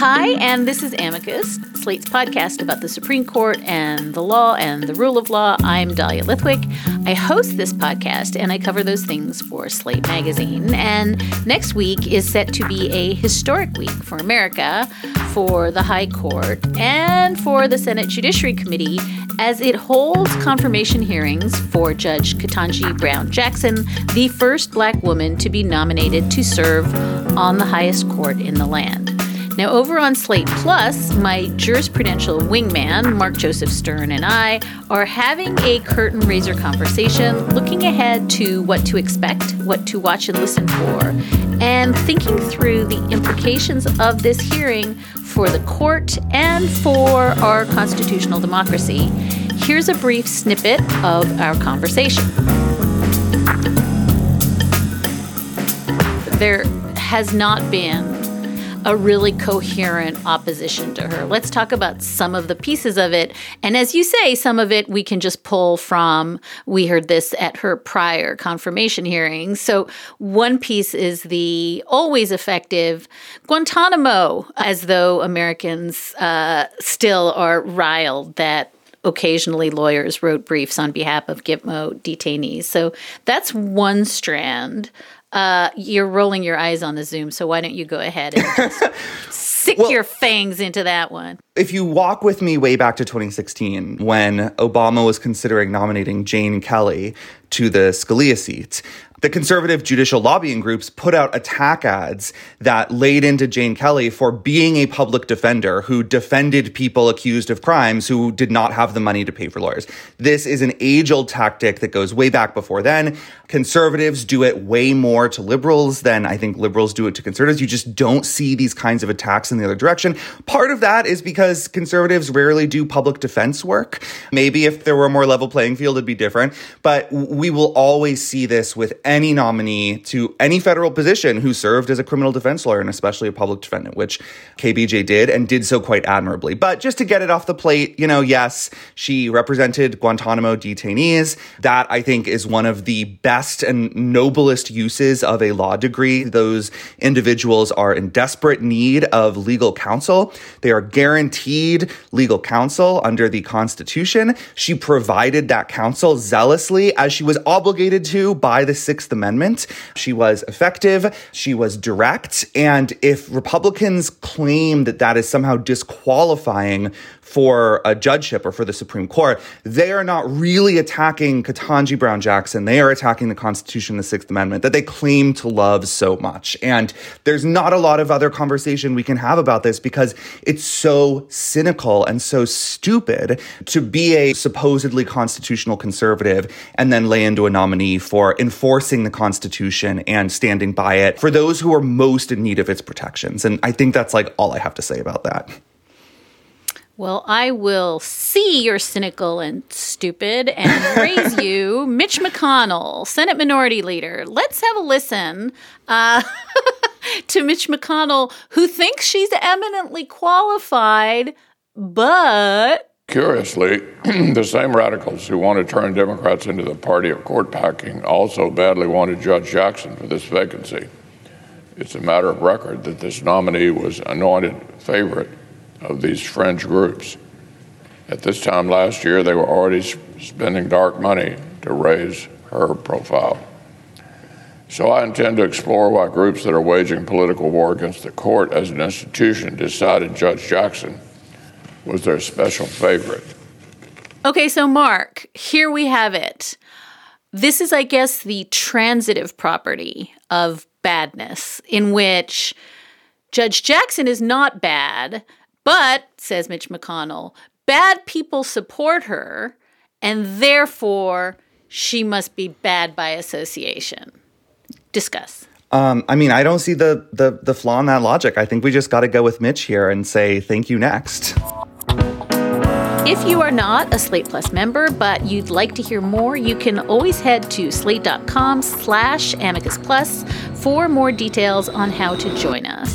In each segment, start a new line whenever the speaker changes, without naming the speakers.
Hi, and this is Amicus, Slate's podcast about the Supreme Court and the law and the rule of law. I'm Dahlia Lithwick. I host this podcast and I cover those things for Slate Magazine. And next week is set to be a historic week for America, for the High Court, and for the Senate Judiciary Committee as it holds confirmation hearings for Judge Ketanji Brown Jackson, the first black woman to be nominated to serve on the highest court in the land. Now, over on Slate Plus, my jurisprudential wingman, Mark Joseph Stern, and I are having a curtain raiser conversation looking ahead to what to expect, what to watch and listen for, and thinking through the implications of this hearing for the court and for our constitutional democracy. Here's a brief snippet of our conversation. There has not been a really coherent opposition to her. Let's talk about some of the pieces of it. And as you say, some of it we can just pull from, we heard this at her prior confirmation hearings. So one piece is the always effective Guantanamo, as though Americans uh, still are riled that occasionally lawyers wrote briefs on behalf of Gitmo detainees. So that's one strand uh, you're rolling your eyes on the Zoom, so why don't you go ahead and stick well, your fangs into that one?
If you walk with me way back to 2016, when Obama was considering nominating Jane Kelly to the Scalia seat, the conservative judicial lobbying groups put out attack ads that laid into Jane Kelly for being a public defender who defended people accused of crimes who did not have the money to pay for lawyers. This is an age old tactic that goes way back before then. Conservatives do it way more to liberals than I think liberals do it to conservatives. You just don't see these kinds of attacks in the other direction. Part of that is because conservatives rarely do public defense work. Maybe if there were a more level playing field, it'd be different. But we will always see this with any nominee to any federal position who served as a criminal defense lawyer and especially a public defendant, which KBJ did and did so quite admirably. But just to get it off the plate, you know, yes, she represented Guantanamo detainees. That I think is one of the best and noblest uses of a law degree. Those individuals are in desperate need of legal counsel. They are guaranteed legal counsel under the Constitution. She provided that counsel zealously as she was obligated to by the Sixth Sixth Amendment. She was effective, she was direct, and if Republicans claim that that is somehow disqualifying for a judgeship or for the Supreme Court, they are not really attacking Ketanji Brown Jackson. They are attacking the Constitution, the Sixth Amendment that they claim to love so much. And there's not a lot of other conversation we can have about this because it's so cynical and so stupid to be a supposedly constitutional conservative and then lay into a nominee for enforcing the Constitution and standing by it for those who are most in need of its protections. And I think that's like all I have to say about that.
Well, I will see your cynical and stupid and raise you, Mitch McConnell, Senate Minority Leader. Let's have a listen uh, to Mitch McConnell, who thinks she's eminently qualified, but.
Curiously, the same radicals who want to turn Democrats into the party of court packing also badly wanted Judge Jackson for this vacancy. It's a matter of record that this nominee was anointed favorite of these fringe groups. At this time last year, they were already spending dark money to raise her profile. So I intend to explore why groups that are waging political war against the court as an institution decided Judge Jackson was their special favorite.
Okay, so Mark, here we have it. This is, I guess, the transitive property of badness, in which Judge Jackson is not bad, but, says Mitch McConnell, bad people support her, and therefore she must be bad by association. Discuss.
Um, I mean, I don't see the, the the flaw in that logic. I think we just got to go with Mitch here and say thank you next.
If you are not a Slate Plus member, but you'd like to hear more, you can always head to slate.com slash amicus plus for more details on how to join us.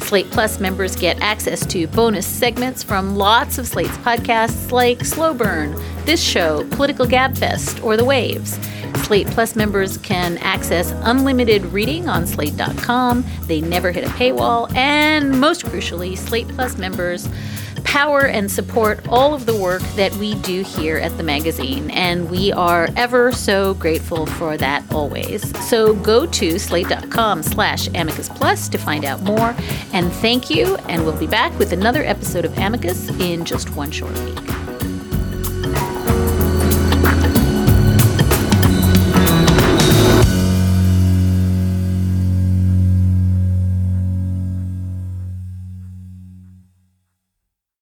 Slate Plus members get access to bonus segments from lots of Slate's podcasts like Slow Burn, This Show, Political Gabfest, or The Waves. Slate Plus members can access unlimited reading on slate.com. They never hit a paywall. And most crucially, Slate Plus members power and support all of the work that we do here at the magazine, and we are ever so grateful for that always. So go to slate.com slash amicus plus to find out more, and thank you, and we'll be back with another episode of Amicus in just one short week.